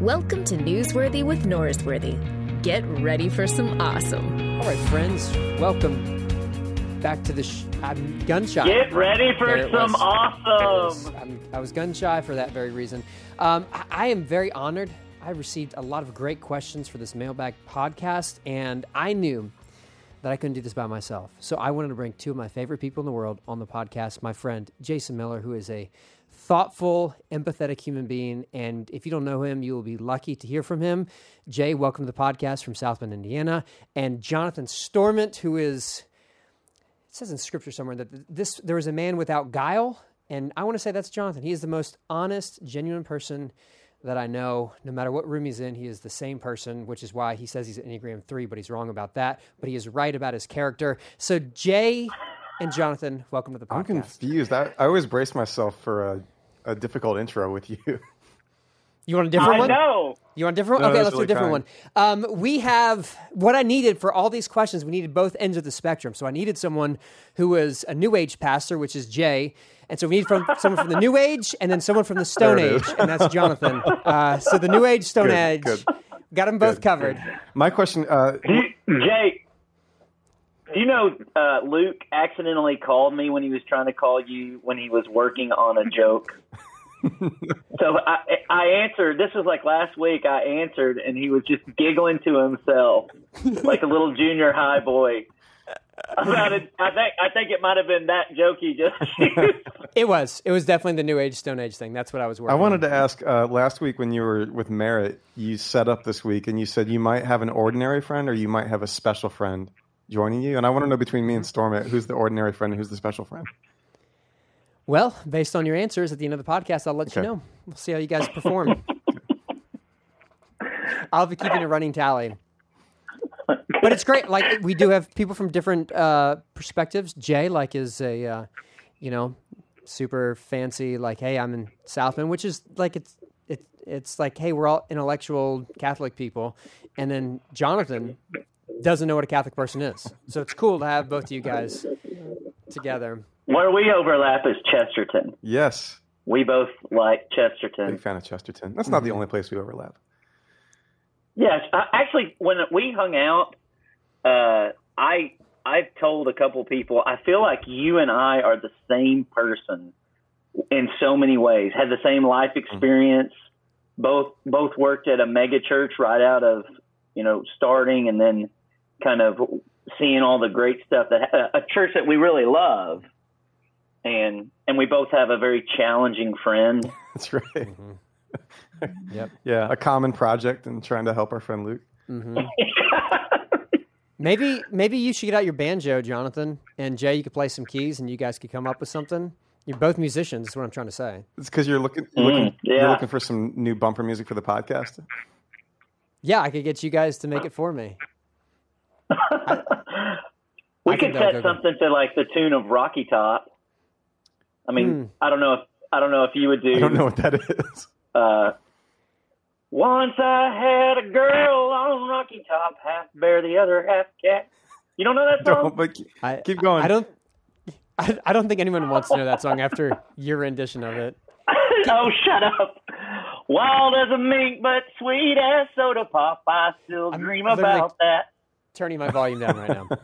Welcome to Newsworthy with Norsworthy. Get ready for some awesome. All right, friends, welcome back to the. Sh- I'm gun shy. Get ready for some was. awesome. I'm, I was gun shy for that very reason. Um, I, I am very honored. I received a lot of great questions for this mailbag podcast, and I knew that I couldn't do this by myself. So I wanted to bring two of my favorite people in the world on the podcast. My friend Jason Miller, who is a thoughtful, empathetic human being, and if you don't know him, you will be lucky to hear from him. Jay, welcome to the podcast from South Bend, Indiana, and Jonathan Stormont, who is it says in scripture somewhere that this there was a man without guile. And i want to say that's jonathan. He is the most honest genuine person that i know. No matter what room he's in he is the same person which is why he says he's an enneagram 3 but he's wrong about that. But he is right about his character. So jay and jonathan welcome to the podcast I'm confused. I, I always brace myself for a, a difficult intro with you. you want a different I one know. You want a different No, one? Okay, let's do a really different one. Um, we have what I needed for all these questions. We needed both ends of the spectrum. So I needed someone who was a New Age pastor, which is Jay, and so we need from someone from the New Age, and then someone from the Stone Age, and that's Jonathan. Uh, so the New Age, Stone Good, Age, good. got them both Good, covered. My question, uh, Jay, do you know uh, Luke accidentally called me when he was trying to call you when he was working on a joke? so I, I answered. This was like last week. I answered, and he was just giggling to himself like a little junior high boy. About it, I think I think it might have been that joke he just. It was. It was definitely the New Age, Stone Age thing. That's what I was working. I wanted on. to ask uh, last week when you were with Merritt, you set up this week and you said you might have an ordinary friend or you might have a special friend joining you. And I want to know between me and Stormont, who's the ordinary friend and who's the special friend? Well, based on your answers at the end of the podcast, I'll let you know. We'll see how you guys perform. I'll be keeping a running tally. But it's great. Like we do have people from different uh, perspectives. Jay, like, is a uh, you know super fancy. Like, hey, I'm in South Bend, which is like it's it's it's like, hey, we're all intellectual Catholic people, and then Jonathan doesn't know what a Catholic person is. So it's cool to have both of you guys together. Where we overlap is Chesterton. Yes. We both like Chesterton. Big fan of Chesterton. That's not the only place we overlap. Yes, I, actually, when we hung out, uh, I I've told a couple people I feel like you and I are the same person in so many ways. Had the same life experience. Both both worked at a mega church right out of you know starting, and then kind of seeing all the great stuff that a, a church that we really love. And and we both have a very challenging friend. That's right. Mm-hmm. Yep. Yeah, a common project and trying to help our friend Luke. Mm-hmm. Maybe maybe you should get out your banjo, Jonathan, and Jay. You could play some keys, and you guys could come up with something. You're both musicians. Is what I'm trying to say. It's because you're looking, mm, looking you're yeah. looking for some new bumper music for the podcast. Yeah, I could get you guys to make it for me. We I could set go- go. something to like the tune of Rocky Top. I mean, Hmm. I don't know if I don't know if you would do. I don't know what that is. Uh, Once I had a girl on Rocky Top, half bear, the other half cat. You don't know that song? Don't, but keep, I, keep going. I don't. I, I don't think anyone wants to know that song after your rendition of it. oh, shut up. Wild as a mink, but sweet as soda pop. I still I'm dream literally- about that. Turning my volume down right now.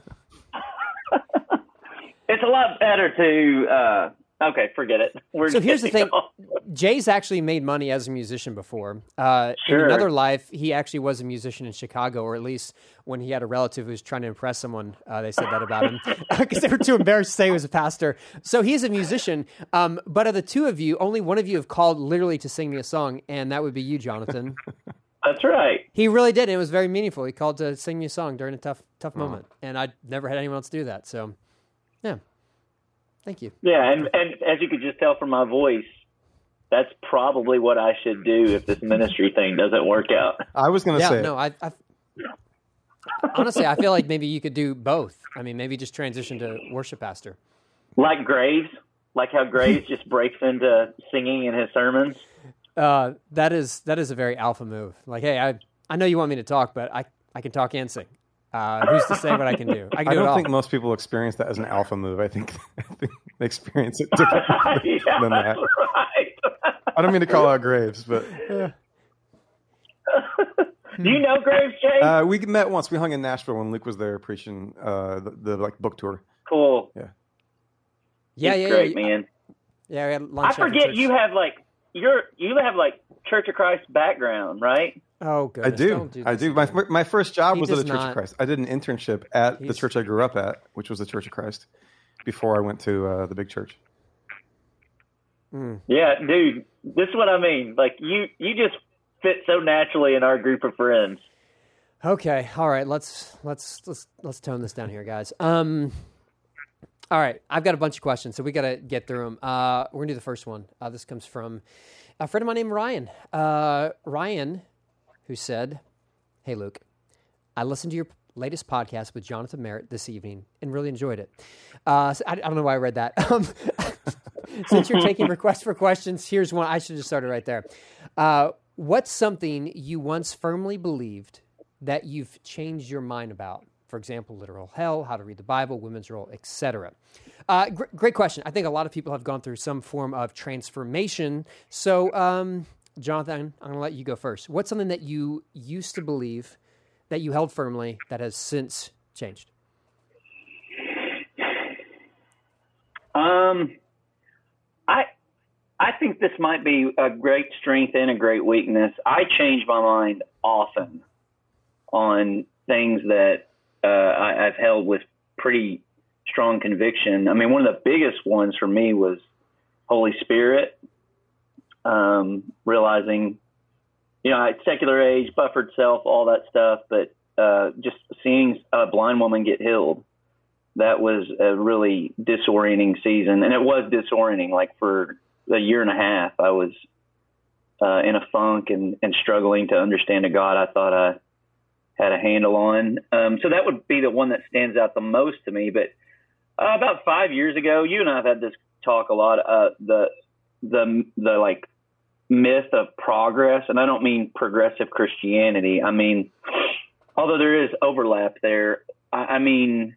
It's a lot better to. Uh, okay, forget it. We're So here's the thing. off. Jay's actually made money as a musician before. Uh, In another life, he actually was a musician in Chicago, or at least when he had a relative who was trying to impress someone, uh, they said that about him because they were too embarrassed to say he was a pastor. So he's a musician. Um, but of the two of you, only one of you have called literally to sing me a song, and that would be you, Jonathan. That's right. he really did. And it was very meaningful. He called to sing me a song during a tough, tough uh-huh. moment, and I never had anyone else do that. So, yeah, thank you. Yeah, and and as you could just tell from my voice, that's probably what I should do if this ministry thing doesn't work out. I was going to Yeah, say, no, I, I honestly, I feel like maybe you could do both. I mean, maybe just transition to worship pastor. Like Graves, like how Graves just breaks into singing in his sermons. Uh, that is that is a very alpha move. Like, hey, I I know you want me to talk, but I I can talk and sing. Uh, who's to say what I can do? I can I do it don't all. think most people experience that as an alpha move. I think, they experience it differently yeah, than that. right. I don't mean to call out Graves, but Do you know Graves, Jay? Uh, we met once. We hung in Nashville when Luke was there preaching uh, the, the like book tour. cool. Yeah, He's yeah, great, yeah. man. Yeah, we had I lunch. after forget you have like you're you have like Church of Christ background, right? Oh, I do. don't do I do. My, again. my first job He was at does the Church not. of Christ. I did an internship at the church I grew up at, which was the Church of Christ, before I went to uh, the big church. Yeah, dude. This is what I mean. Like you you just fit so naturally in our group of friends. Okay, all right. Let's let's let's let's tone this down here, guys. Um, all right, I've got a bunch of questions, so we got to get through them. Uh, we're gonna do the first one. Uh, this comes from a friend of mine named Ryan. Uh, Ryan, who said, "Hey, Luke, I listened to your latest podcast with Jonathan Merritt this evening and really enjoyed it. Uh, so I, I don't know why I read that. Um, since you're taking requests for questions, here's one. I should have started right there. Uh, what's something you once firmly believed that you've changed your mind about? For example, literal hell, how to read the Bible, women's role, etc. Uh, gr- great question. I think a lot of people have gone through some form of transformation. So, um, Jonathan, I'm going to let you go first. What's something that you used to believe that you held firmly that has since changed? Um, I I think this might be a great strength and a great weakness. I change my mind often on things that uh, I, I've held with pretty strong conviction. I mean, one of the biggest ones for me was Holy Spirit. Um, realizing, you know, secular age, buffered self, all that stuff, but uh, just seeing a blind woman get healed that was a really disorienting season, and it was disorienting. Like for a year and a half, I was uh, in a funk and, and struggling to understand a God I thought I had a handle on. Um, so that would be the one that stands out the most to me. But uh, about five years ago, you and I have had this talk a lot. Uh, the the the like myth of progress, and I don't mean progressive Christianity. I mean, although there is overlap there, I, I mean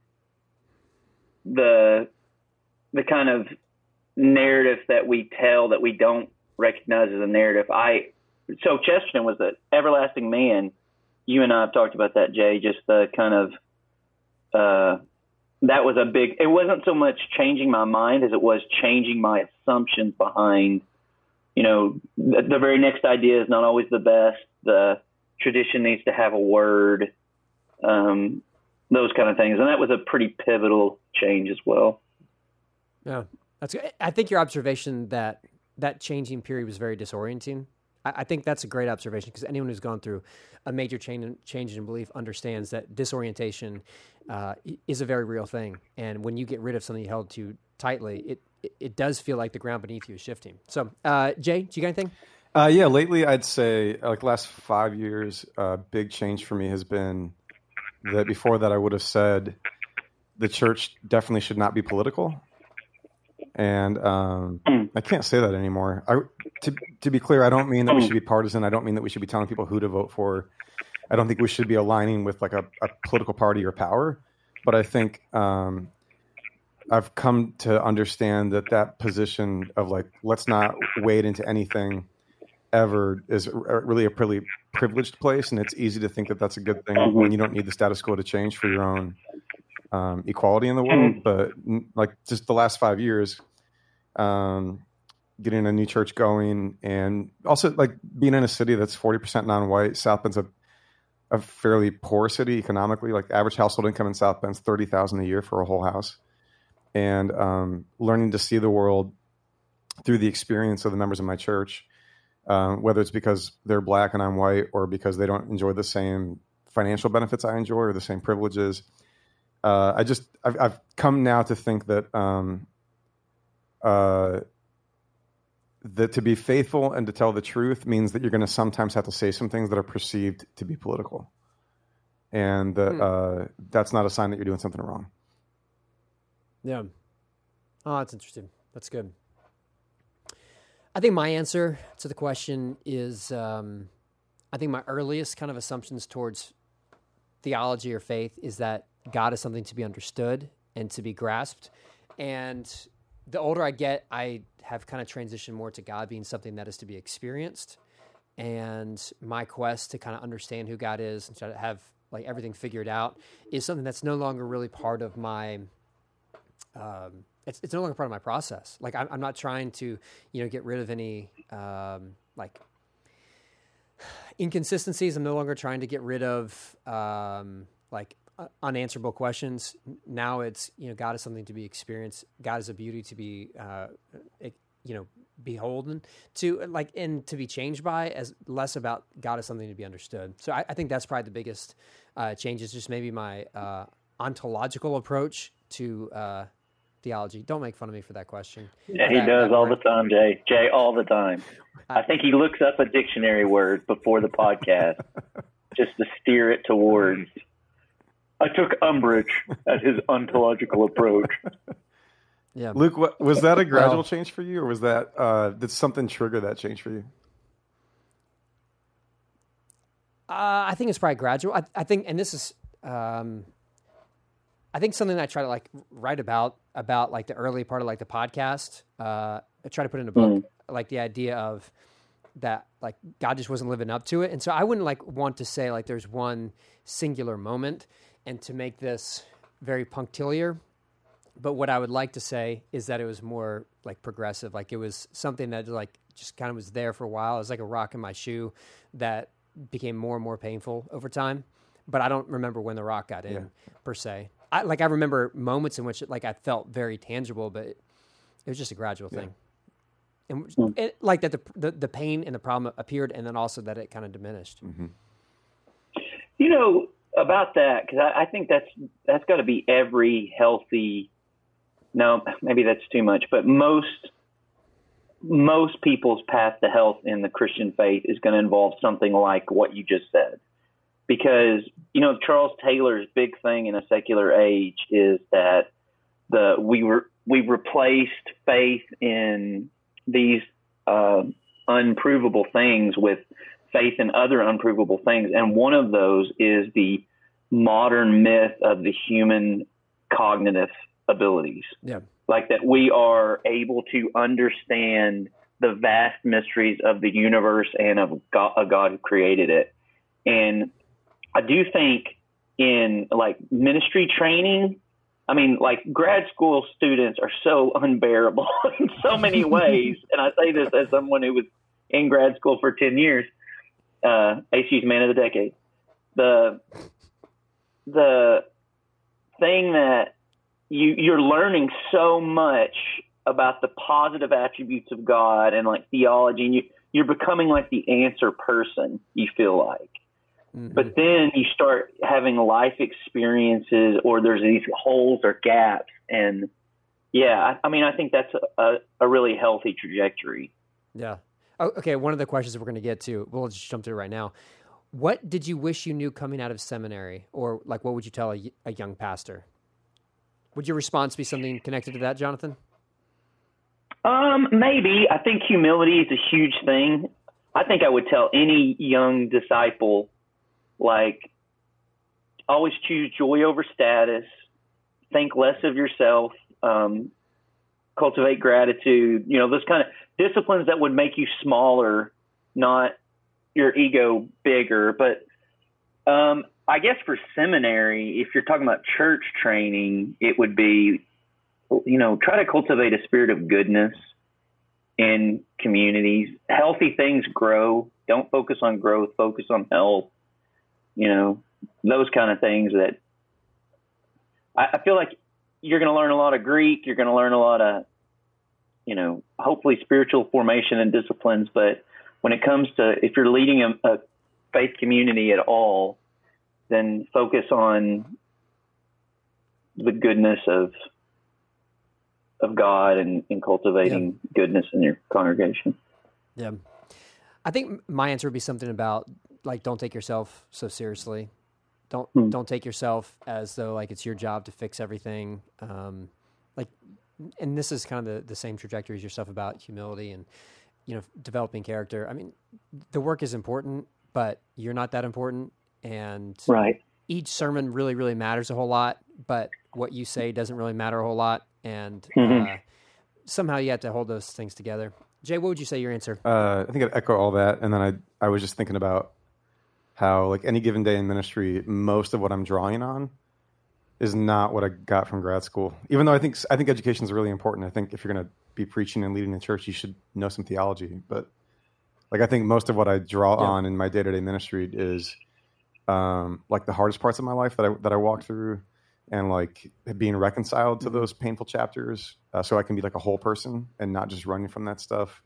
the the kind of narrative that we tell that we don't recognize as a narrative. I so Chesterton was the everlasting man. You and I have talked about that, Jay. Just the kind of uh, that was a big. It wasn't so much changing my mind as it was changing my assumptions behind. You know, the, the very next idea is not always the best. The tradition needs to have a word. Um, those kind of things, and that was a pretty pivotal change as well. Yeah, that's. good. I think your observation that that changing period was very disorienting. I, think that's a great observation because anyone who's gone through a major change in, change in belief understands that disorientation uh, is a very real thing. And when you get rid of something you held too tightly, it it, it does feel like the ground beneath you is shifting. So, uh, Jay, do you got anything? Uh, yeah, lately I'd say like last five years, uh, big change for me has been that before that I would have said the church definitely should not be political, and um, I can't say that anymore. I, to to be clear, I don't mean that we should be partisan. I don't mean that we should be telling people who to vote for. I don't think we should be aligning with like a, a political party or power, but I think um, I've come to understand that that position of like let's not wade into anything ever is really a pretty privileged place, and it's easy to think that that's a good thing when you don't need the status quo to change for your own um, equality in the world. But like just the last five years, um, getting a new church going, and also like being in a city that's forty percent non-white. South Bend's a a fairly poor city economically. Like average household income in South Bend's thirty thousand a year for a whole house, and um, learning to see the world through the experience of the members of my church, um, whether it's because they're black and I'm white, or because they don't enjoy the same financial benefits I enjoy or the same privileges. Uh, I just I've, I've come now to think that um, uh, that to be faithful and to tell the truth means that you're going to sometimes have to say some things that are perceived to be political, and that uh, that's not a sign that you're doing something wrong. Yeah. Oh, that's interesting. That's good. I think my answer to the question is um, I think my earliest kind of assumptions towards theology or faith is that God is something to be understood and to be grasped. And the older I get, I have kind of transitioned more to God being something that is to be experienced. and my quest to kind of understand who God is and try to have like everything figured out is something that's no longer really part of my um, it's, it's no longer part of my process. Like I'm, I'm not trying to, you know, get rid of any um, like inconsistencies. I'm no longer trying to get rid of um, like unanswerable questions. Now it's you know God is something to be experienced. God is a beauty to be uh, you know beholden to like and to be changed by as less about God is something to be understood. So I, I think that's probably the biggest uh, change is just maybe my uh, ontological approach to uh, theology. Don't make fun of me for that question. Yeah, he that, does that all word. the time, Jay. Jay, all the time. I, I think he looks up a dictionary word before the podcast just to steer it towards. I took umbrage at his ontological approach. Yeah, Luke, what, was that a gradual well, change for you, or was that uh, did something trigger that change for you? Uh, I think it's probably gradual. I, I think, and this is, um, I think something I try to like write about about like the early part of like the podcast. Uh, I try to put in a book, mm. like the idea of that like God just wasn't living up to it, and so I wouldn't like want to say like there's one singular moment, and to make this very punctiliar. But what I would like to say is that it was more like progressive, like it was something that like just kind of was there for a while. It was like a rock in my shoe that became more and more painful over time. But I don't remember when the rock got in yeah. per se. I, like I remember moments in which it, like I felt very tangible, but it, it was just a gradual yeah. thing. And mm. it, like that, the, the, the pain and the problem appeared, and then also that it kind of diminished. Mm-hmm. You know about that because I, I think that's that's got to be every healthy. No, maybe that's too much, but most most people's path to health in the Christian faith is going to involve something like what you just said because you know Charles Taylor's big thing in a secular age is that the we were we replaced faith in these uh, unprovable things with faith in other unprovable things, and one of those is the modern myth of the human cognitive abilities. Yeah. Like that we are able to understand the vast mysteries of the universe and of God, a God who created it. And I do think in like ministry training, I mean, like grad school students are so unbearable in so many ways. and I say this as someone who was in grad school for 10 years, uh, ACU's man of the decade. The, the thing that you, you're learning so much about the positive attributes of God and like theology and you, you're becoming like the answer person, you feel like. Mm-hmm. But then you start having life experiences, or there's these holes or gaps, and yeah, I mean, I think that's a, a really healthy trajectory. Yeah. Oh, okay. One of the questions we're going to get to, we'll just jump to it right now. What did you wish you knew coming out of seminary, or like, what would you tell a, a young pastor? Would your response be something connected to that, Jonathan? Um, maybe. I think humility is a huge thing. I think I would tell any young disciple like always choose joy over status, think less of yourself, um, cultivate gratitude, you know, those kind of disciplines that would make you smaller, not your ego bigger. But um, I guess for seminary, if you're talking about church training, it would be, you know, try to cultivate a spirit of goodness in communities. Healthy things grow. Don't focus on growth, focus on health you know, those kind of things that I, I feel like you're going to learn a lot of Greek. You're going to learn a lot of, you know, hopefully spiritual formation and disciplines. But when it comes to if you're leading a, a faith community at all, then focus on the goodness of of God and, and cultivating yeah. goodness in your congregation. Yeah. I think my answer would be something about like don't take yourself so seriously. Don't hmm. don't take yourself as though like it's your job to fix everything. Um, like, and this is kind of the, the same trajectory as yourself about humility and you know developing character. I mean, the work is important, but you're not that important. And right. each sermon really really matters a whole lot, but what you say doesn't really matter a whole lot. And mm-hmm. uh, somehow you have to hold those things together. Jay, what would you say your answer? Uh, I think I'd echo all that, and then I I was just thinking about how like any given day in ministry, most of what I'm drawing on is not what I got from grad school. Even though I think I think education is really important. I think if you're going to be preaching and leading the church, you should know some theology. But like I think most of what I draw yeah. on in my day to day ministry is um, like the hardest parts of my life that I that I walk through, and like being reconciled to mm-hmm. those painful chapters, uh, so I can be like a whole person and not just running from that stuff.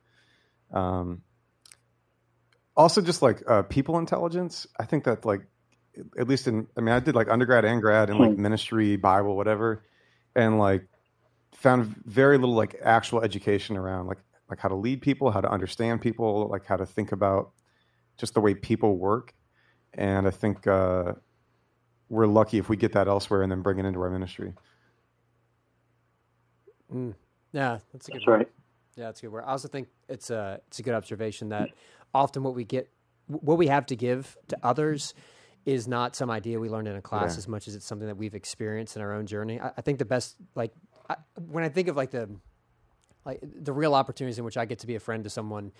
Um, also, just like uh, people intelligence, I think that like at least in I mean I did like undergrad and grad and like hmm. ministry, Bible, whatever, and like found very little like actual education around like like how to lead people, how to understand people, like how to think about just the way people work. And I think uh, we're lucky if we get that elsewhere and then bring it into our ministry. Mm. Yeah, that's a good. That's right. Yeah, that's a good word. I also think it's a it's a good observation that often what we get, what we have to give to others, is not some idea we learned in a class yeah. as much as it's something that we've experienced in our own journey. I, I think the best, like, I, when I think of like the like the real opportunities in which I get to be a friend to someone,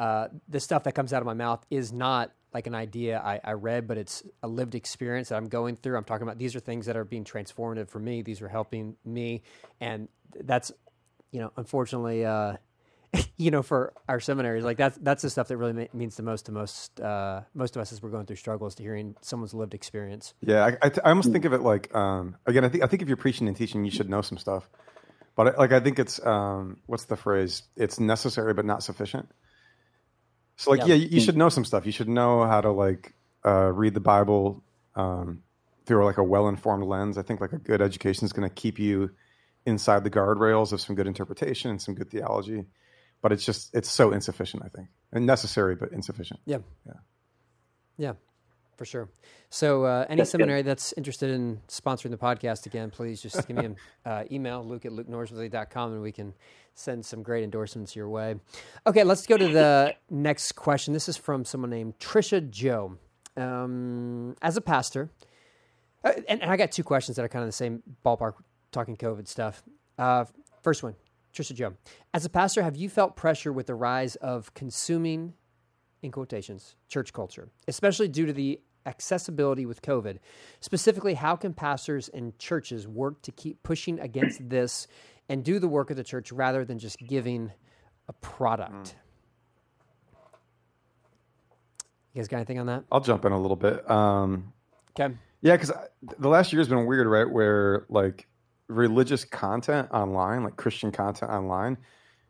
uh, the stuff that comes out of my mouth is not like an idea I, I, read, but it's a lived experience that I'm going through. I'm talking about these are things that are being transformative for me. These are helping me, and that's you know, unfortunately, uh, you know, for our seminaries, like that's that's the stuff that really ma- means the most to most uh, most of us as we're going through struggles to hearing someone's lived experience. Yeah, I, I, t- I almost think of it like um, again, I think I think if you're preaching and teaching, you should know some stuff. But like I think it's um, what's the phrase? It's necessary but not sufficient. So like yeah, yeah you, you, should know some stuff. You should know how to like uh, read the Bible um, through like a well informed lens. I think like a good education is going to keep you inside the guardrails of some good interpretation and some good theology. But it's just it's so insufficient. I think and necessary but insufficient. Yeah. Yeah. Yeah for sure. So, uh, any that's seminary good. that's interested in sponsoring the podcast again, please just give me an uh, email, luke at lukenorsworthy.com, and we can send some great endorsements your way. Okay, let's go to the next question. This is from someone named Trisha Joe. Um, as a pastor, uh, and, and, I got two questions that are kind of the same ballpark, talking COVID stuff. Uh, first one, Trisha Joe. As a pastor, have you felt pressure with the rise of consuming in quotations, church culture, especially due to the accessibility with COVID. Specifically, how can pastors and churches work to keep pushing against this and do the work of the church rather than just giving a product? Mm. You guys got anything on that? I'll jump in a little bit. Um, okay. Yeah, because the last year has been weird, right? Where like religious content online, like Christian content online,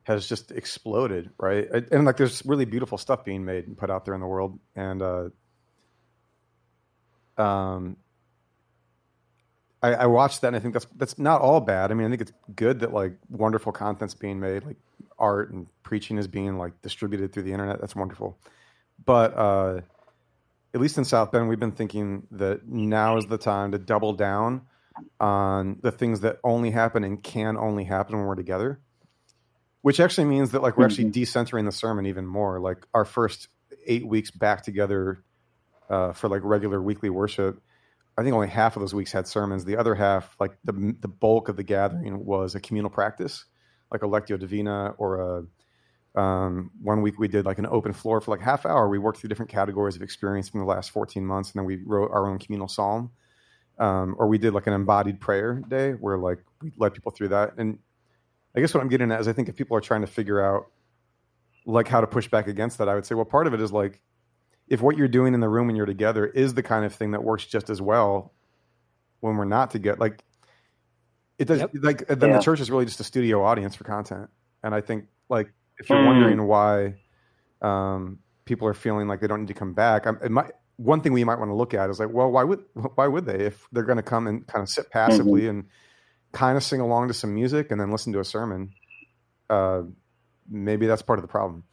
has just exploded, right? And, like, there's really beautiful stuff being made and put out there in the world, and uh, um, I, I, watched that, and I think that's that's not all bad. I mean, I think it's good that like wonderful content's being made, like art and preaching is being like distributed through the internet. That's wonderful, but uh, at least in South Bend, we've been thinking that now is the time to double down on the things that only happen and can only happen when we're together which actually means that like we're actually mm-hmm. decentering the sermon even more. Like our first eight weeks back together uh, for like regular weekly worship, I think only half of those weeks had sermons. The other half, like the the bulk of the gathering, was a communal practice, like a lectio divina or a. Um, one week we did like an open floor for like half hour. We worked through different categories of experience from the last 14 months, and then we wrote our own communal psalm. Um, or we did like an embodied prayer day where like we led people through that. And I guess what I'm getting at is I think if people are trying to figure out like how to push back against that, I would say, well, part of it is like if what you're doing in the room when you're together is the kind of thing that works just as well when we're not together, like it does, yep. like then yeah. the church is really just a studio audience for content. And I think like if you're mm. wondering why um, people are feeling like they don't need to come back, I'm, it might, one thing we might want to look at is like, well, why would why would they if they're going to come and kind of sit passively mm-hmm. and kind of sing along to some music and then listen to a sermon, uh, maybe that's part of the problem.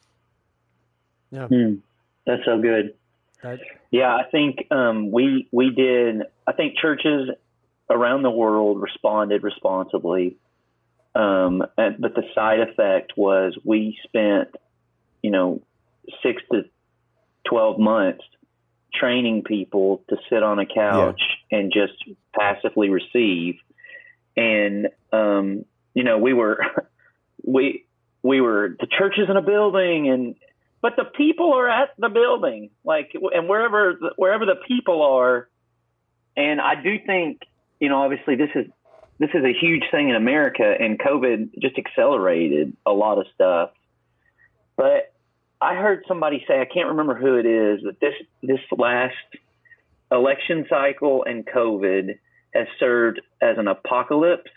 Yeah, mm, that's so good. That... Yeah, I think um, we we did. I think churches around the world responded responsibly, um, and, but the side effect was we spent, you know, six to twelve months training people to sit on a couch yeah. and just passively receive. And um, you know we were we we were the church is in a building and but the people are at the building. Like and wherever wherever the people are and i do think you know obviously this is this is a huge thing in america and covid just accelerated a lot of stuff. But i heard somebody say i can't remember who it is that this this last election cycle and covid has served as an apocalypse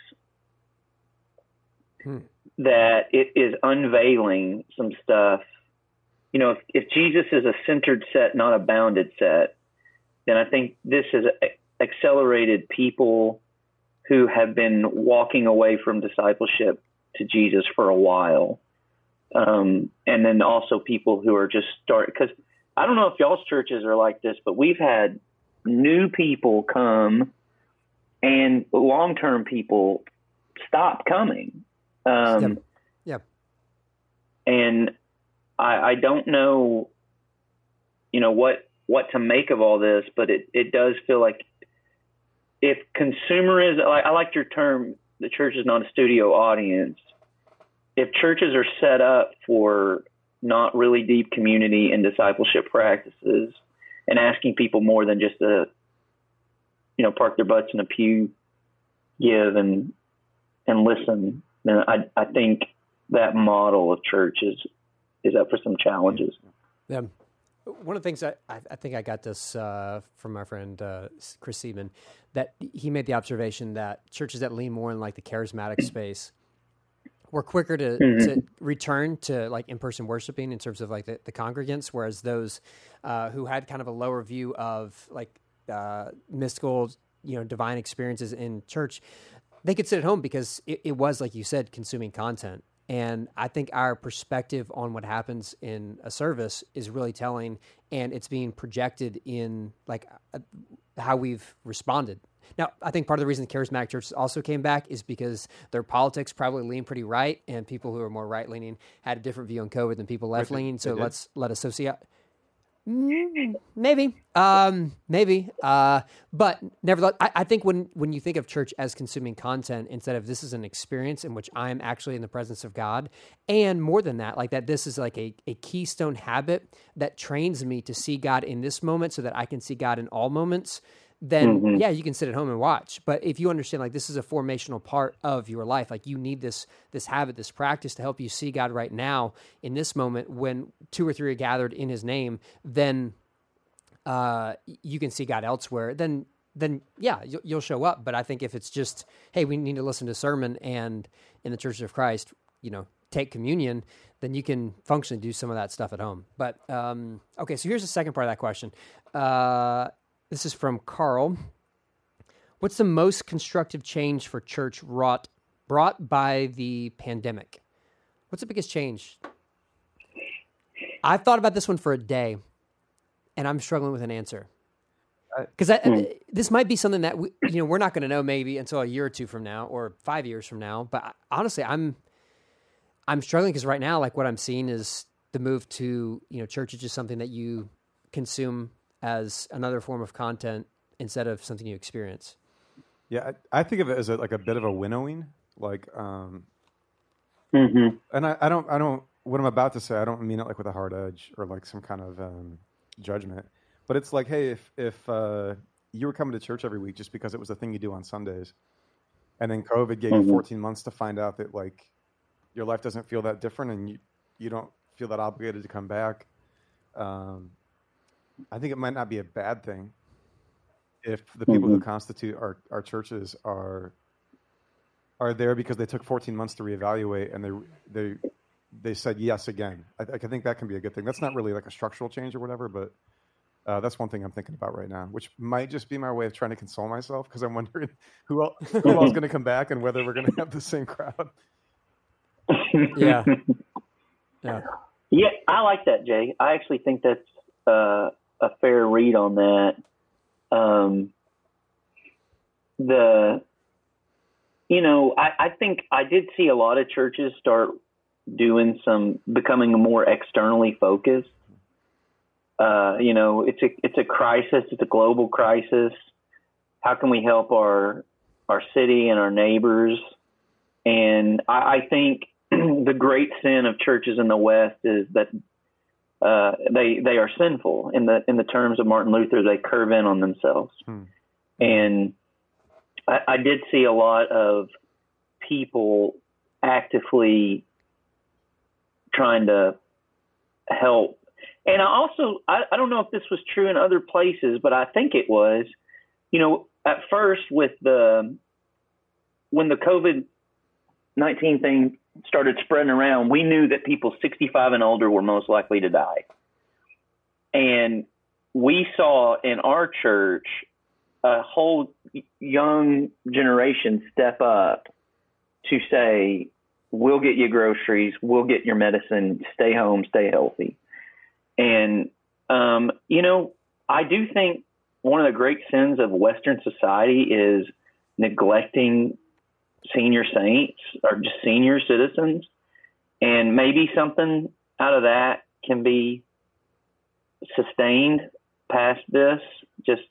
Hmm. that it is unveiling some stuff. You know, if, if Jesus is a centered set, not a bounded set, then I think this has accelerated people who have been walking away from discipleship to Jesus for a while. Um, and then also people who are just start because I don't know if y'all's churches are like this, but we've had new people come and long term people stop coming. Um, Yep. And I, I don't know, you know, what what to make of all this, but it, it does feel like if consumerism, I, I like your term, the church is not a studio audience. If churches are set up for not really deep community and discipleship practices and asking people more than just a, you know, park their butts in a pew, give and, and listen, then I, I think that model of church is, is up for some challenges. Yeah. One of the things I, I, I think I got this uh, from my friend uh, Chris Seaman, that he made the observation that churches that lean more in like the charismatic space were quicker to, Mhm. to return to like in person worshiping in terms of like the, the congregants, whereas those uh, who had kind of a lower view of like uh, mystical, you know, divine experiences in church, they could sit at home because it, it was like you said, consuming content. And I think our perspective on what happens in a service is really telling, and it's being projected in like uh, how we've responded. Now, I think part of the reason the charismatic churches also came back is because their politics probably lean pretty right, and people who are more right leaning had a different view on COVID than people left leaning. So let's let us associate. Mm, Maybe, um, maybe, uh, but nevertheless, I, I think when when you think of church as consuming content instead of this is an experience in which I am actually in the presence of God, and more than that, like that, this is like a, a keystone habit that trains me to see God in this moment, so that I can see God in all moments. Then Mhm. yeah, you can sit at home and watch. But if you understand like this is a formational part of your life, like you need this this habit, this practice to help you see God right now in this moment when two or three are gathered in His name, then uh, you can see God elsewhere. Then then yeah, you'll, you'll show up. But I think if it's just hey, we need to listen to sermon and in the Church of Christ, you know, take communion, then you can functionally do some of that stuff at home. But um, okay, so here's the second part of that question. Uh, this is from Carl. What's the most constructive change for church wrought brought by the pandemic? What's the biggest change? I've thought about this one for a day, and I'm struggling with an answer. I- Because hmm. this might be something that we, you know we're not going to know maybe until a year or two from now or five years from now. But honestly, I'm I'm struggling because right now, like what I'm seeing is the move to you know church is just something that you consume as another form of content instead of something you experience. Yeah, I, I think of it as a, like a bit of a winnowing. Like, um, Mm-hmm. and I, I don't, I don't. What I'm about to say, I don't mean it like with a hard edge or like some kind of um, judgment. But it's like, hey, if if uh, you were coming to church every week just because it was the thing you do on Sundays, and then COVID gave you Mhm. 14 months to find out that like your life doesn't feel that different, and you you don't feel that obligated to come back. Um, I think it might not be a bad thing if the people who Mhm. constitute our, our churches are are there because they took 14 months to reevaluate and they they they said yes again. I, I think that can be a good thing. That's not really like a structural change or whatever, but uh, that's one thing I'm thinking about right now, which might just be my way of trying to console myself because I'm wondering who else, who else is going to come back and whether we're going to have the same crowd. Yeah. Yeah. Yeah, I like that, Jay. I actually think that's uh, a fair read on that. Um, the, you know, I, I think I did see a lot of churches start doing some becoming more externally focused. Uh, you know, it's a it's a crisis. It's a global crisis. How can we help our our city and our neighbors? And I, I think the great sin of churches in the West is that uh, they they are sinful in the in the terms of Martin Luther. They curve in on themselves, Hmm. and I, I did see a lot of people actively trying to help. And I also I, I don't know if this was true in other places, but I think it was. You know, at first with the when the COVID nineteen thing started spreading around, we knew that people sixty five and older were most likely to die. And we saw in our church a whole young generation step up to say, we'll get you groceries, we'll get your medicine, stay home, stay healthy. And, um, you know, I do think one of the great sins of Western society is neglecting senior saints or just senior citizens. And maybe something out of that can be sustained past this. Just,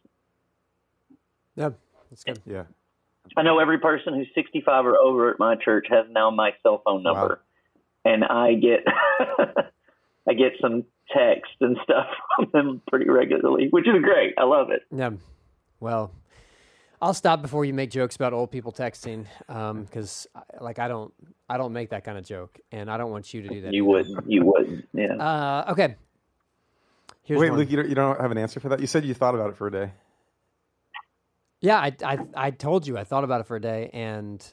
Yeah, that's good. Yeah. I know every person who's 65 or over at my church has now my cell phone number, and I get I get some text and stuff from them pretty regularly, which is great. I love it. Yeah. Well, I'll stop before you make jokes about old people texting, because like I don't, I don't make that kind of joke, and I don't want you to do that. You wouldn't. You wouldn't. Yeah. Uh, okay. Here's Wait, one. Luke, you don't, you don't have an answer for that? You said you thought about it for a day. Yeah, I, I I told you I thought about it for a day, and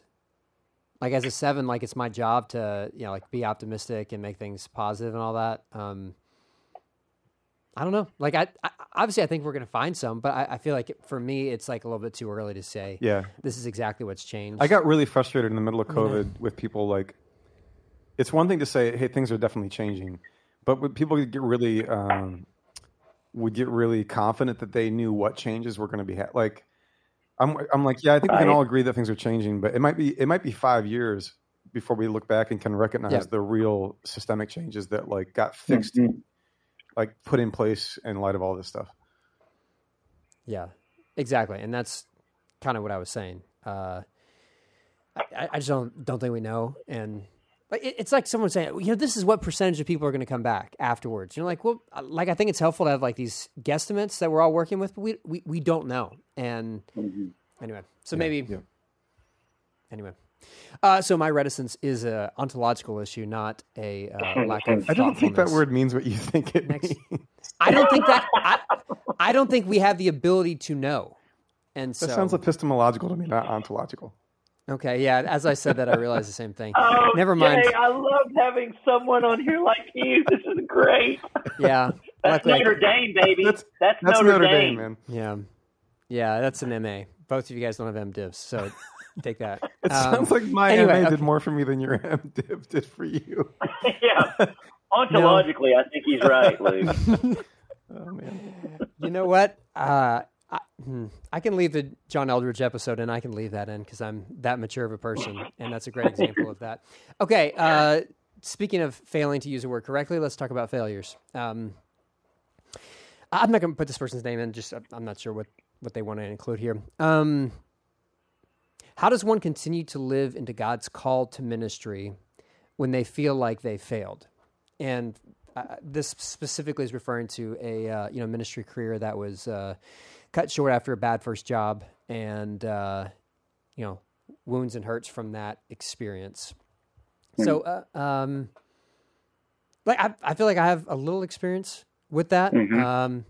like as a seven, like it's my job to you know like be optimistic and make things positive and all that. Um, I don't know. Like I, I obviously I think we're gonna find some, but I, I feel like for me it's like a little bit too early to say. Yeah. This is exactly what's changed. I got really frustrated in the middle of COVID with people like, it's one thing to say, hey, things are definitely changing, but when people would get really, um, would get really confident that they knew what changes were going to be ha- like. I'm, I'm like, yeah, I think we can all agree that things are changing, but it might be, it might be five years before we look back and can recognize Yeah. the real systemic changes that like got fixed, Mhm. Like put in place in light of all this stuff. Yeah, exactly, and that's kind of what I was saying. Uh, I, I just don't don't think we know, and like it, it's like someone saying, you know, this is what percentage of people are going to come back afterwards. You know, like well, like I think it's helpful to have like these guesstimates that we're all working with, but we we, we don't know. And anyway, so maybe yeah. anyway. Uh, so my reticence is a ontological issue, not a uh, lack of. I don't think that word means what you think it Next. means. I don't think that. I, I don't think we have the ability to know. And so That sounds epistemological to me, not ontological. Okay, yeah. As I said that, I realized the same thing. Oh, Never mind. I love having someone on here like you. This is great. Yeah, That's luckily I Notre could- Dame, baby. That's- That's, That's Notre, Dame. man. Yeah, yeah. That's an MA. Both of you guys don't have MDivs, so take that. It Um, sounds like my anyway, MA okay. did more for me than your MDiv did for you. yeah. Ontologically, I think he's right, Luke. Oh man. You know what? Uh, I, hmm, I can leave the John Eldredge episode, and I can leave that in because I'm that mature of a person, and that's a great example of that. Okay. Uh, speaking of failing to use a word correctly, let's talk about failures. Um, I'm not going to put this person's name in. Just I'm not sure what what they want to include here. Um, how does one continue to live into God's call to ministry when they feel like they failed? And uh, this specifically is referring to a uh, you know ministry career that was uh, cut short after a bad first job, and uh, you know wounds and hurts from that experience. So, uh, um, like I, I feel like I have a little experience with that, um,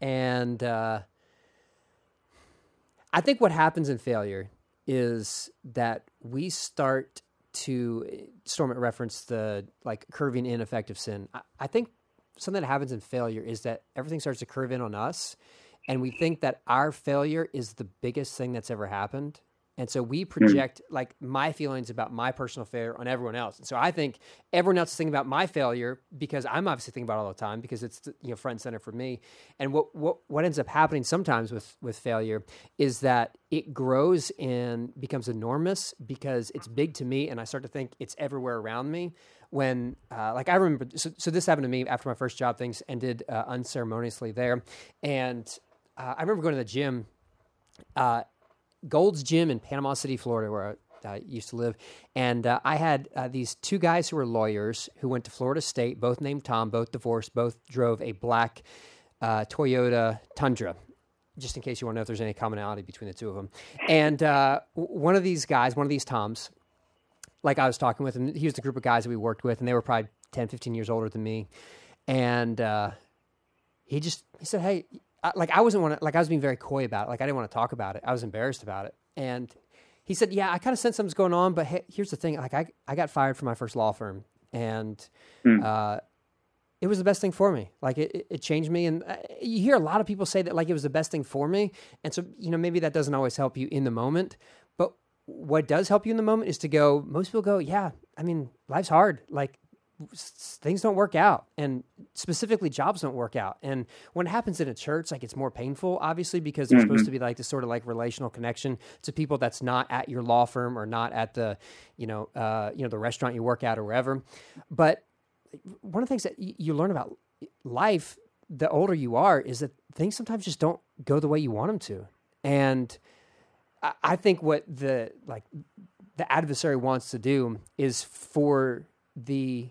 and uh, I think what happens in failure is that we start to eh, Storm reference the like curving in effective sin. I, I think something that happens in failure is that everything starts to curve in on us, and we think that our failure is the biggest thing that's ever happened. And so we project like my feelings about my personal failure on everyone else. And so I think everyone else is thinking about my failure because I'm obviously thinking about it all the time because it's you know front and center for me. And what what what ends up happening sometimes with with failure is that it grows and becomes enormous because it's big to me and I start to think it's everywhere around me. When uh, like I remember, so, so this happened to me after my first job. Things ended uh, unceremoniously there, and uh, I remember going to the gym. Uh, Gold's Gym in Panama City, Florida, where I uh, used to live, and uh, I had uh, these two guys who were lawyers who went to Florida State, both named Tom, both divorced, both drove a black uh, Toyota Tundra. Just in case you want to know if there's any commonality between the two of them, and uh, one of these guys, one of these Toms, like I was talking with him, he was the group of guys that we worked with, and they were probably 10, 15 years older than me, and uh, he just he said, "Hey." I, like I wasn't want to, like I was being very coy about it. Like I didn't want to talk about it. I was embarrassed about it. And he said, "Yeah, I kind of sense something's going on, but hey, here's the thing. Like I I got fired from my first law firm, and Hmm. uh, it was the best thing for me. Like it, it- changed me. And uh, you hear a lot of people say that like it was the best thing for me. And so you know maybe that doesn't always help you in the moment, but what does help you in the moment is to go. Most people go, yeah. I mean, life's hard. Like things don't work out and specifically jobs don't work out. And when it happens in a church like it's more painful obviously because there's supposed to be like this sort of like relational connection to people that's not at your law firm or not at the you know uh, you know the restaurant you work at or wherever. But one of the things that you learn about life the older you are is that things sometimes just don't go the way you want them to. And I- I think what the like the adversary wants to do is for the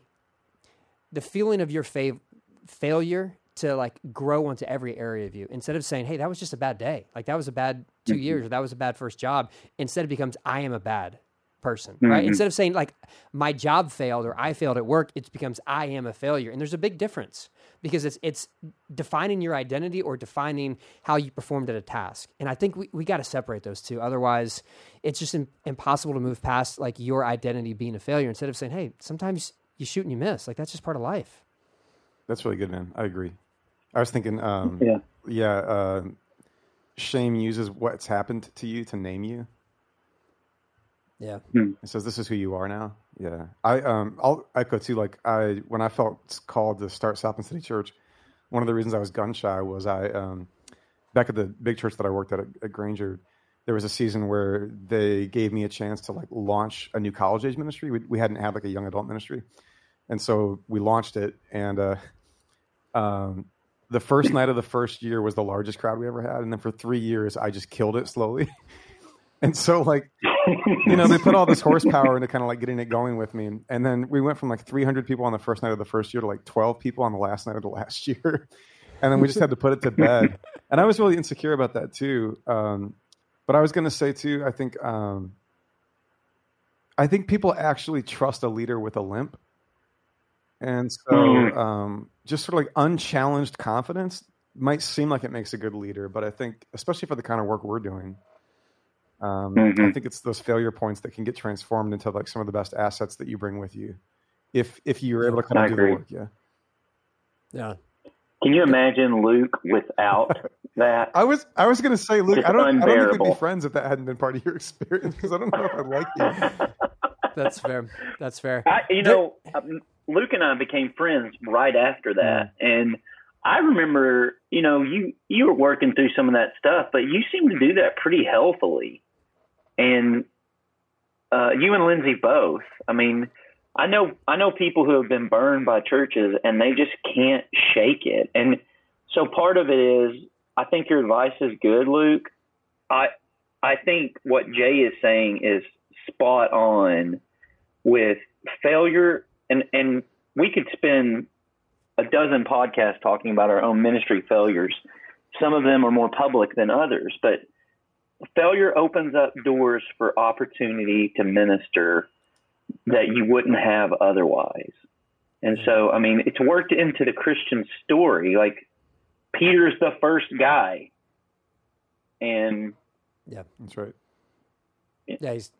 the feeling of your fa- failure to like grow into every area of you. Instead of saying hey that was just a bad day. Like that was a bad 2 mm-hmm. years. Or that was a bad first job. Instead it becomes i am a bad person right? Mm-hmm. Instead of saying like my job failed or i failed at work it becomes i am a failure. And there's a big difference because it's it's defining your identity or defining how you performed at a task. And i think we, we got to separate those two. Otherwise it's just im- impossible to move past like your identity being a failure. Instead of saying hey sometimes you shoot and you miss like that's just part of life That's really good, man. I agree. I was thinking, um, Yeah. yeah, uh, shame uses what's happened to you to name you. yeah It says this is who you are now. Yeah, I um I'll echo too. Like I when I felt called to start South Bend City Church, one of the reasons I was gun shy was I um back at the big church that I worked at at, at Granger. There was a season where they gave me a chance to like launch a new college age ministry. We, we hadn't had like a young adult ministry, and so we launched it. And uh, um, the first night of the first year was the largest crowd we ever had, and then for three years I just killed it slowly. and so like you know, they put all this horsepower into kind of like getting it going with me. And then we went from like 300 people on the first night of the first year to like 12 people on the last night of the last year. And then we just had to put it to bed. And I was really insecure about that too. Um, but I was going to say too, I think, um, I think people actually trust a leader with a limp. And so, Mhm. um, just sort of like unchallenged confidence might seem like it makes a good leader, but I think, especially for the kind of work we're doing, um, I Mhm. think it's those failure points that can get transformed into like some of the best assets that you bring with you, if if you're able to kind of do agree. the work. Yeah, yeah Can you imagine Luke without that? I was I was gonna say, Luke, I don't I don't think we'd be friends if that hadn't been part of your experience because I don't know if I'd like you. that's fair that's fair I, you know, um, Luke and I became friends right after that, and I remember, you know, you you were working through some of that stuff, but you seemed to do that pretty healthily, and uh, you and Lindsay both. I mean, I know I know people who have been burned by churches, and they just can't shake it, and so part of it is, I think your advice is good, Luke. I I think what Jay is saying is spot on with failure and and we could spend a dozen podcasts talking about our own ministry failures. Some of them are more public than others, but failure opens up doors for opportunity to minister that you wouldn't have otherwise. And so, I mean, it's worked into the Christian story. Like Peter's the first guy, and Yeah, That's right. yeah he's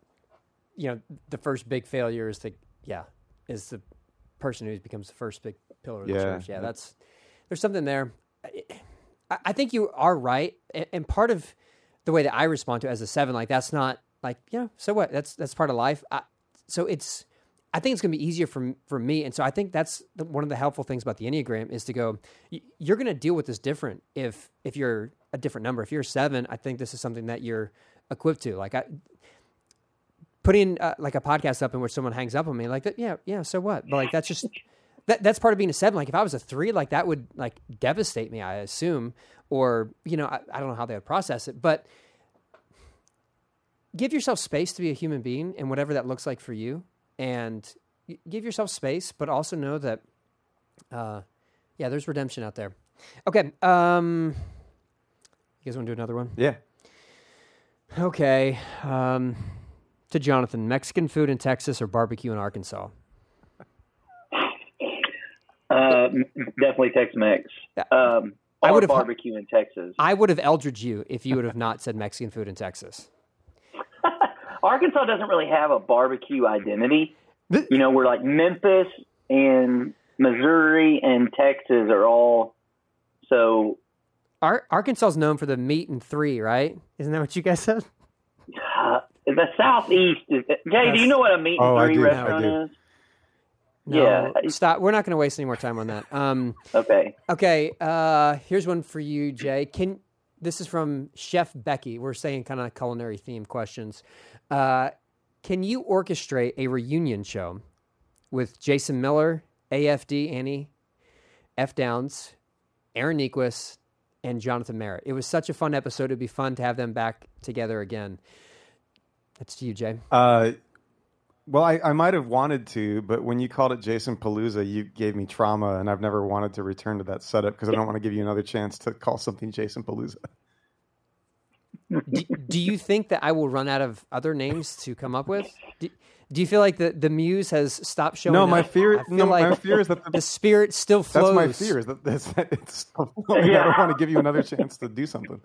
you know the first big failure is the yeah is the person who becomes the first big pillar of the Yeah. church yeah that's there's something there I, I think you are right and, and part of the way that i respond to it as a seven like that's not like you know so what that's that's part of life I, so it's I think it's going to be easier for for me, and so I think that's the, one of the helpful things about the enneagram is to go. You're going to deal with this different if if you're a different number. If you're seven, I think this is something that you're equipped to. Like I putting uh, like a podcast up in which someone hangs up on me, like that. Yeah, yeah. So what? But like that's just that that's part of being a seven. Like if I was a three, like that would like devastate me. I assume, or you know, I, I don't know how they would process it, but give yourself space to be a human being and whatever that looks like for you and give yourself space but also know that uh, yeah there's redemption out there okay um you guys want to do another one Yeah. okay um to jonathan mexican food in texas or barbecue in arkansas Uh, definitely Tex-Mex. Um, I would've- barbecue in Texas. i would have eldred you if you would have not said mexican food in texas Arkansas doesn't really have a barbecue identity. Th- You know, we're like Memphis and Missouri and Texas are all so. Ar- arkansas is known for the meat and three right isn't that what you guys said Uh, the southeast is. Jay, do you know what a meat Oh, I and three do, I restaurant do. is? no, Yeah. stop we're not going to waste any more time on that um Okay. Okay, uh, here's one for you, Jay. Can this is from Chef Becky. We're saying kind of culinary theme questions. Uh, can you orchestrate a reunion show with Jason Miller, AFD Annie, F Downs, Aaron Niequist, and Jonathan Merritt? It was such a fun episode. It'd be fun to have them back together again. That's to you, Jay. Uh, well, I, I might have wanted to, but when you called it Jason Palooza, you gave me trauma, and I've never wanted to return to that setup because I don't want to give you another chance to call something Jason Palooza. Do, do you think that I will run out of other names to come up with? Do, do you feel like the, the muse has stopped showing No, my up? fear. No, like my fear is that the the, spirit still flows. that's my fear is that that's, it's still flowing. I don't want to give you another chance to do something.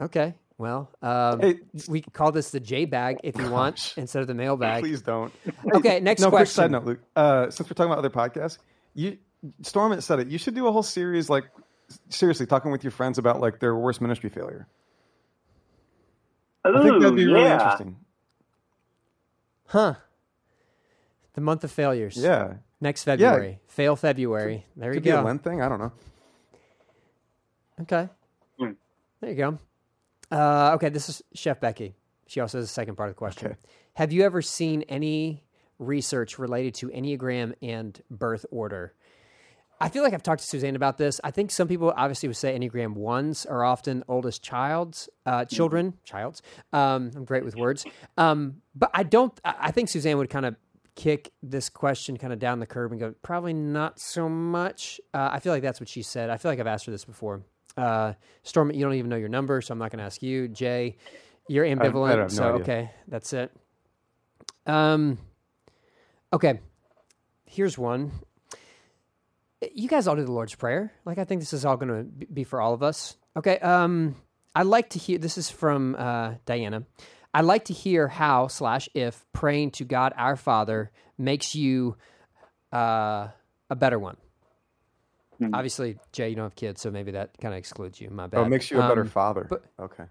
Okay, well, um, Hey. we could call this the J bag if you want Gosh. instead of the mail bag. Please don't. Okay, next no, quick question. side note, Luke. Uh, since we're talking about other podcasts, you Storm had said it. You should do a whole series, like seriously, talking with your friends about like their worst ministry failure. I think that'd be Ooh, really interesting. Huh? The month of failures. Yeah, Next February. Fail February. There you could be a go. Lent thing. I don't know. Okay. Hmm. There you go. Uh, okay, this is Chef Becky. She also has a second part of the question. Okay. Have you ever seen any research related to Enneagram and birth order? I feel like I've talked to Suzanne about this. I think some people obviously would say Enneagram ones are often oldest child's uh, children, child's. Um, I'm great with words, um, but I don't. I I think Suzanne would kind of kick this question kind of down the curb and go, probably not so much. Uh, I feel like that's what she said. I feel like I've asked her this before. Uh, Storm, you don't even know your number, so I'm not going to ask you. Jay, you're ambivalent, have no so okay, that's it. Um, okay, here's one. You guys all do the Lord's Prayer. Like, I think this is all going to be for all of us. Okay. Um, I like to hear. This is from uh, Diana. I like to hear how slash if praying to God our Father makes you uh, a better one. Mhm. Obviously, Jay, you don't have kids, so maybe that kind of excludes you. My bad. Oh, it makes you a better Um, father. but- okay.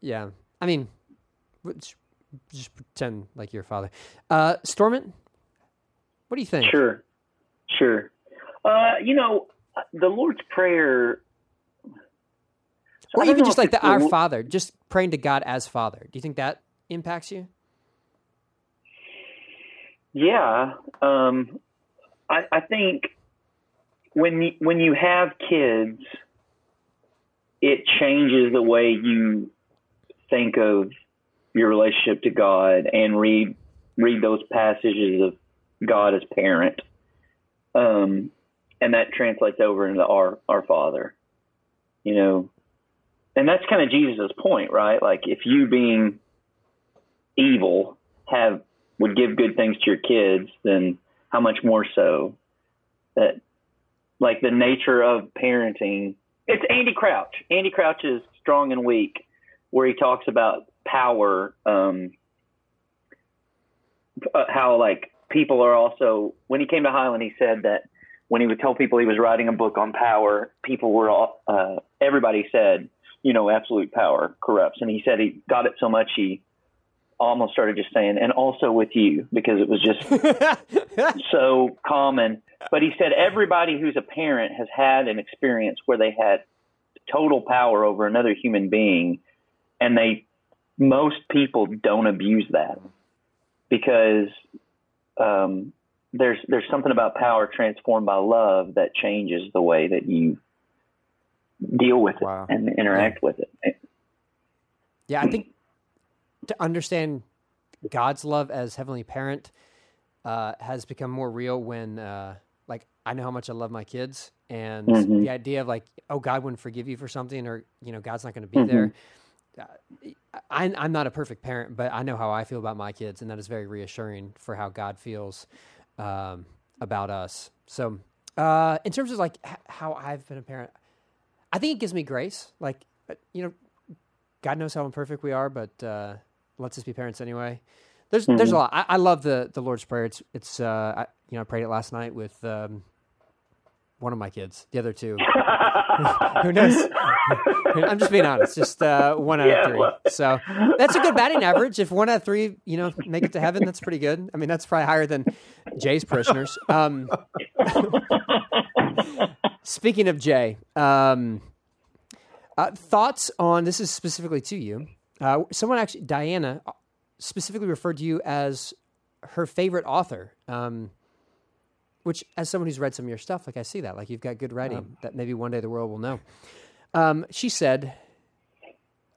Yeah, I mean, just, just pretend like you're a father. Uh, Stormont, what do you think? Sure, sure. Uh, you know, the Lord's Prayer. Or even just like the Our Father, just praying to God as Father. Do you think that impacts you? Yeah, um, I, I think when you, when you have kids, it changes the way you think of your relationship to God and read read those passages of God as parent, um, and that translates over into our our Father. You know, and that's kind of Jesus' point, right? Like if you being evil have would give good things to your kids, then how much more so that like the nature of parenting. It's Andy Crouch. Andy Crouch is strong and weak, where he talks about power, um, uh, how like people are also. When he came to Highland, he said that when he would tell people he was writing a book on power, people were all. Uh, everybody said, you know, absolute power corrupts, and he said he got it so much he almost started just saying, and also with you, because it was just so common. But he said everybody who's a parent has had an experience where they had total power over another human being, and they most people don't abuse that because um, there's there's something about power transformed by love that changes the way that you deal with it Wow. and interact with it. yeah, I think to understand God's love as heavenly parent uh, has become more real when, uh, like, I know how much I love my kids, and Mhm. the idea of like, oh, God wouldn't forgive you for something, or you know, God's not going to be Mhm. there. Uh, I, I'm not a perfect parent, but I know how I feel about my kids, and that is very reassuring for how God feels um, about us. So, uh, in terms of like h- how I've been a parent, I think it gives me grace. Like, uh, you know, God knows how imperfect we are, but uh, lets us just be parents anyway. There's there's a lot. I, I love the the Lord's prayer. It's it's uh, I, you know I prayed it last night with um, one of my kids. The other two, who knows? I'm just being honest. Just uh, one out Yeah, of three. well- So that's a good batting average. If one out of three, you know, make it to heaven, that's pretty good. I mean, that's probably higher than Jay's parishioners. Um, speaking of Jay, um, uh, thoughts on this is specifically to you. Uh, someone actually, Diana, uh, specifically referred to you as her favorite author. Um, which, as someone who's read some of your stuff, like I see that, like you've got good writing that maybe one day the world will know. Um, she said,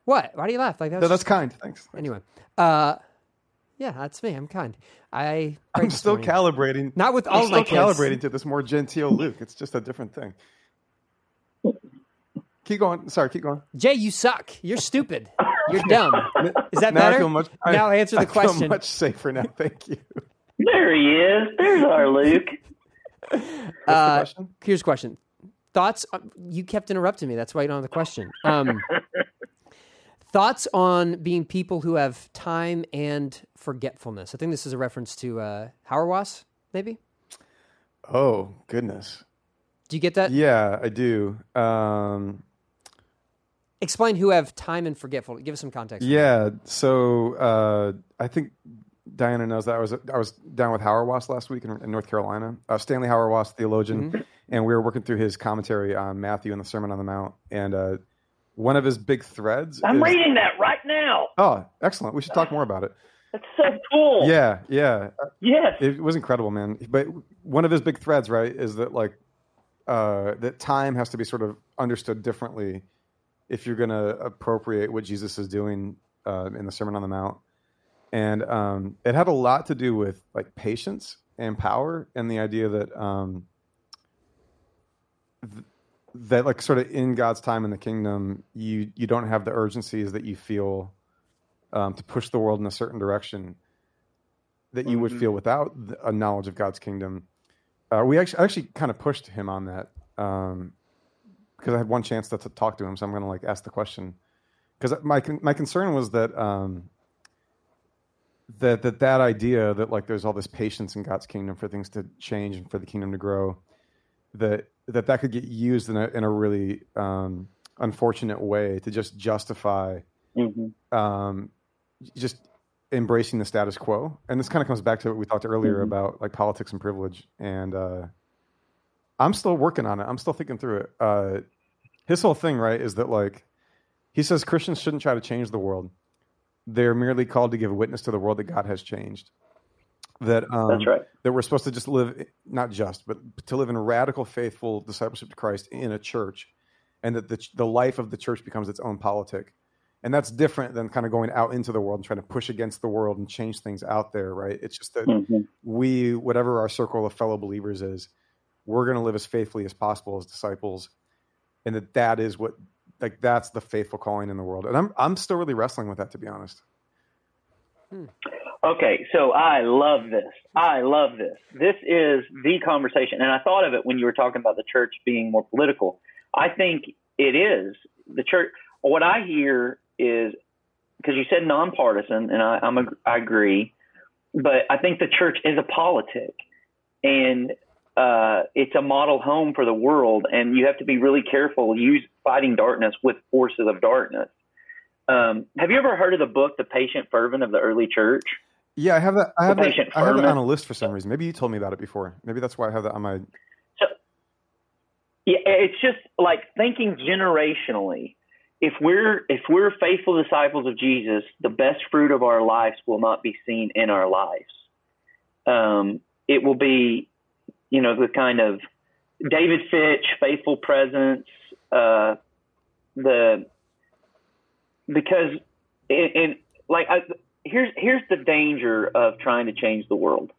"What? Why do you laugh? Like that No, was that's kind. Thanks. anyway." Uh, yeah, that's me. I'm kind. I I'm still morning. calibrating. Not with all I'm of my still kids. calibrating to this more genteel Luke. It's just a different thing. Keep going. Sorry, keep going. Jay, you suck. You're stupid. You're dumb. Is that now better? I feel much. now I, answer the I feel question. much safer now. Thank you. there he is. There's our Luke. Uh? Here's a question. Thoughts? on- You kept interrupting me. That's why you don't have the question. Um, thoughts on being people who have time and forgetfulness. I think this is a reference to uh, Hauerwas, maybe. Oh goodness. Do you get that? Yeah, I do. Um, Explain who have time and forgetfulness. Give us some context. yeah. So uh, I think Diana knows that I was I was down with Hauerwas last week in, in North Carolina. Uh, Stanley Hauerwas, theologian, Mm-hmm. and we were working through his commentary on Matthew and the Sermon on the Mount. And uh, one of his big threads. I'm is- reading that right now. Oh, excellent. We should talk more about it. That's so cool. Yeah, yeah. Yes. It was incredible, man. But one of his big threads, right, is that like uh, that time has to be sort of understood differently if you're going to appropriate what Jesus is doing uh, in the Sermon on the Mount. And um, it had a lot to do with like patience and power, and the idea that um, th- that like sort of in God's time in the kingdom, you you don't have the urgencies that you feel um, to push the world in a certain direction that you would Mhm. feel without th- a knowledge of God's kingdom. Uh, we actually actually kind of pushed him on that um, because I had one chance to, to talk to him, so I'm going to like ask the question because my my concern was that um, that that that idea that like there's all this patience in God's kingdom for things to change and for the kingdom to grow that that that could get used in a in a really um, unfortunate way to just justify hmm um, just embracing the status quo. And this kind of comes back to what we talked earlier Mhm. about like politics and privilege. And uh, I'm still working on it. I'm still thinking through it. Uh, his whole thing, right, is that like he says Christians shouldn't try to change the world. They're merely called to give witness to the world that God has changed. That um, That's right. that we're supposed to just live not just but to live in radical faithful discipleship to christ in a church and that the, the life of the church becomes its own politic and that's different than kind of going out into the world and trying to push against the world and change things out there right it's just that hmm we whatever our circle of fellow believers is we're going to live as faithfully as possible as disciples and that that is what like that's the faithful calling in the world and i'm i'm still really wrestling with that to be honest hmm. Okay, so I love this. I love this. This is the conversation. And I thought of it when you were talking about the church being more political. I think it is. The church, what I hear is because you said nonpartisan, and I, I'm a, I agree, but I think the church is a politic. And uh, it's a model home for the world, and you have to be really careful use fighting darkness with forces of darkness. Um, have you ever heard of the book, The Patient Ferment of the Early Church? yeah i have that i have that, i have that on a list for some reason maybe you told me about it before maybe that's why i have that on my Yeah, it's just like thinking generationally. If we're if we're faithful disciples of Jesus, the best fruit of our lives will not be seen in our lives. Um, it will be, you know, the kind of David Fitch, faithful presence, uh, the because and, and like I, here's here's the danger of trying to change the world.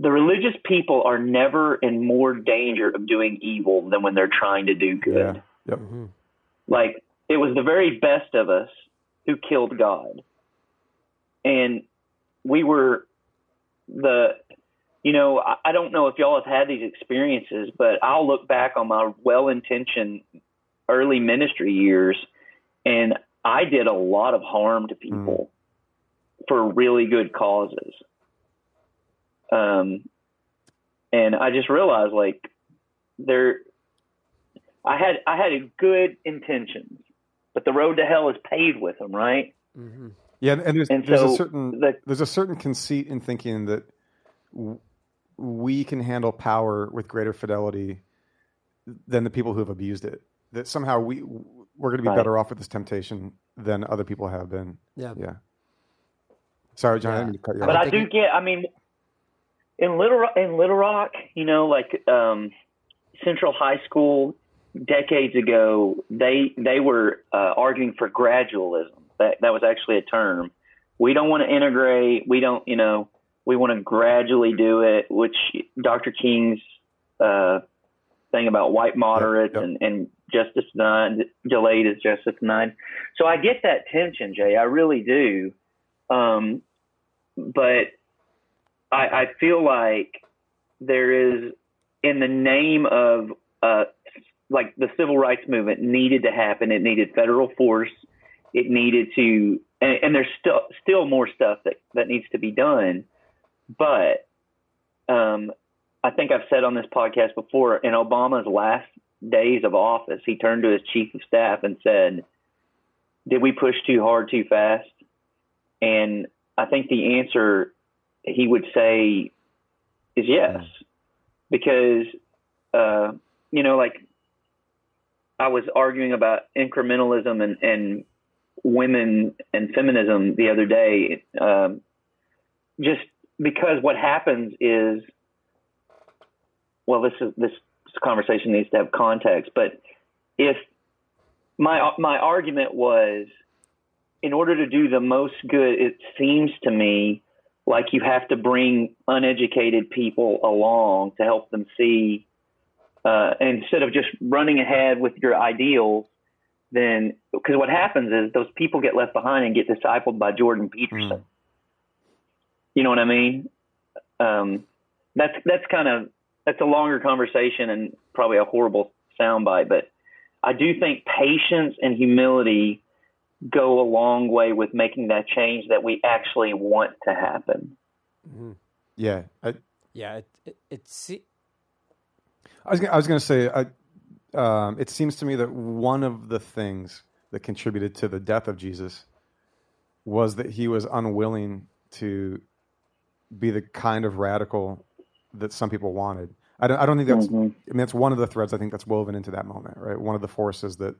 The religious people are never in more danger of doing evil than when they're trying to do good. Yeah. Yep. Mm-hmm. Like it was the very best of us who killed God. And we were the you know, I, I don't know if y'all have had these experiences, but I'll look back on my well intentioned early ministry years and I did a lot of harm to people mm. for really good causes. Um, and I just realized like there, I had I had good intentions, but the road to hell is paved with them, right? Mm-hmm. Yeah, and there's, and there's so a certain the, there's a certain conceit in thinking that w- we can handle power with greater fidelity than the people who have abused it. That somehow we we're going to be right. better off with this temptation than other people have been. Yeah. Yeah. Sorry, John. Yeah. I didn't cut you but I do get. I mean, in Little in Little Rock, you know, like um, Central High School decades ago, they they were uh, arguing for gradualism. That that was actually a term. We don't want to integrate. We don't, you know, we want to gradually do it. Which Dr. King's uh, thing about white moderates yep, yep. and and justice denied, delayed is justice denied. So I get that tension, Jay. I really do. Um, but I, I feel like there is, in the name of uh, like the civil rights movement needed to happen. It needed federal force. It needed to, and, and there's still still more stuff that that needs to be done. But um, I think I've said on this podcast before, in Obama's last days of office, he turned to his chief of staff and said, Did we push too hard too fast? And I think the answer he would say is yes. Because, uh, you know, like I was arguing about incrementalism and, and women and feminism the other day, um, just because what happens is, well, this is this conversation needs to have context. But if my my argument was, in order to do the most good, it seems to me like you have to bring uneducated people along to help them see. Uh, instead of just running ahead with your ideals, then because what happens is those people get left behind and get discipled by Jordan Peterson. Mm. You know what I mean? Um, that's that's kind of that's a longer conversation and probably a horrible soundbite, but I do think patience and humility go a long way with making that change that we actually want to happen. Mm-hmm. Yeah, I, yeah, it, it, it's. I was I was going to say, I, um, it seems to me that one of the things that contributed to the death of Jesus was that he was unwilling to be the kind of radical that some people wanted. I don't, I don't think that's. Mm-hmm. I mean, that's one of the threads I think that's woven into that moment, right? One of the forces that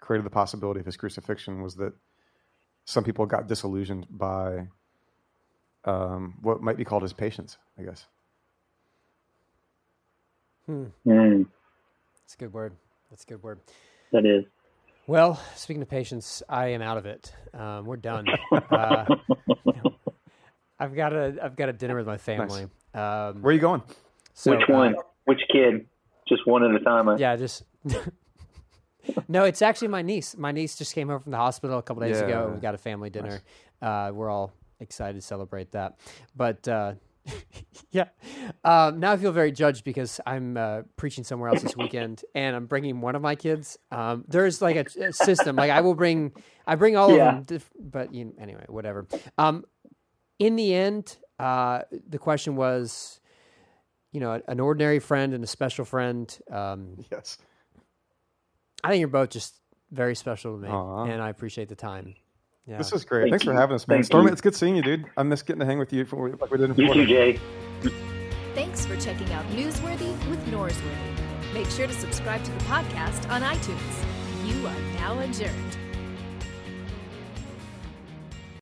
created the possibility of his crucifixion was that some people got disillusioned by um, what might be called his patience, I guess. Hmm. Mm. That's a good word. That's a good word. That is. Well, speaking of patience, I am out of it. Um, we're done. uh, I've got a I've got a dinner with my family. Nice. Um, Where are you going? So, Which one? Uh, Which kid? Just one at a time. Yeah, just. no, it's actually my niece. My niece just came home from the hospital a couple days yeah. ago. We got a family dinner. Nice. Uh, we're all excited to celebrate that. But uh, yeah, um, now I feel very judged because I'm uh, preaching somewhere else this weekend, and I'm bringing one of my kids. Um, there's like a, a, system. Like I will bring, I bring all yeah. of them. but you know, anyway, whatever. Um, in the end, uh, the question was, you know, an ordinary friend and a special friend. Um, yes. I think you're both just very special to me, Aww. and I appreciate the time. Yeah. This is great. Thank Thanks you. for having us, man. Thank Stormy, you. it's good seeing you, dude. I miss getting to hang with you for, like we did before. You too, Jay. Thanks for checking out Newsworthy with Norsworthy. Make sure to subscribe to the podcast on iTunes. You are now adjourned.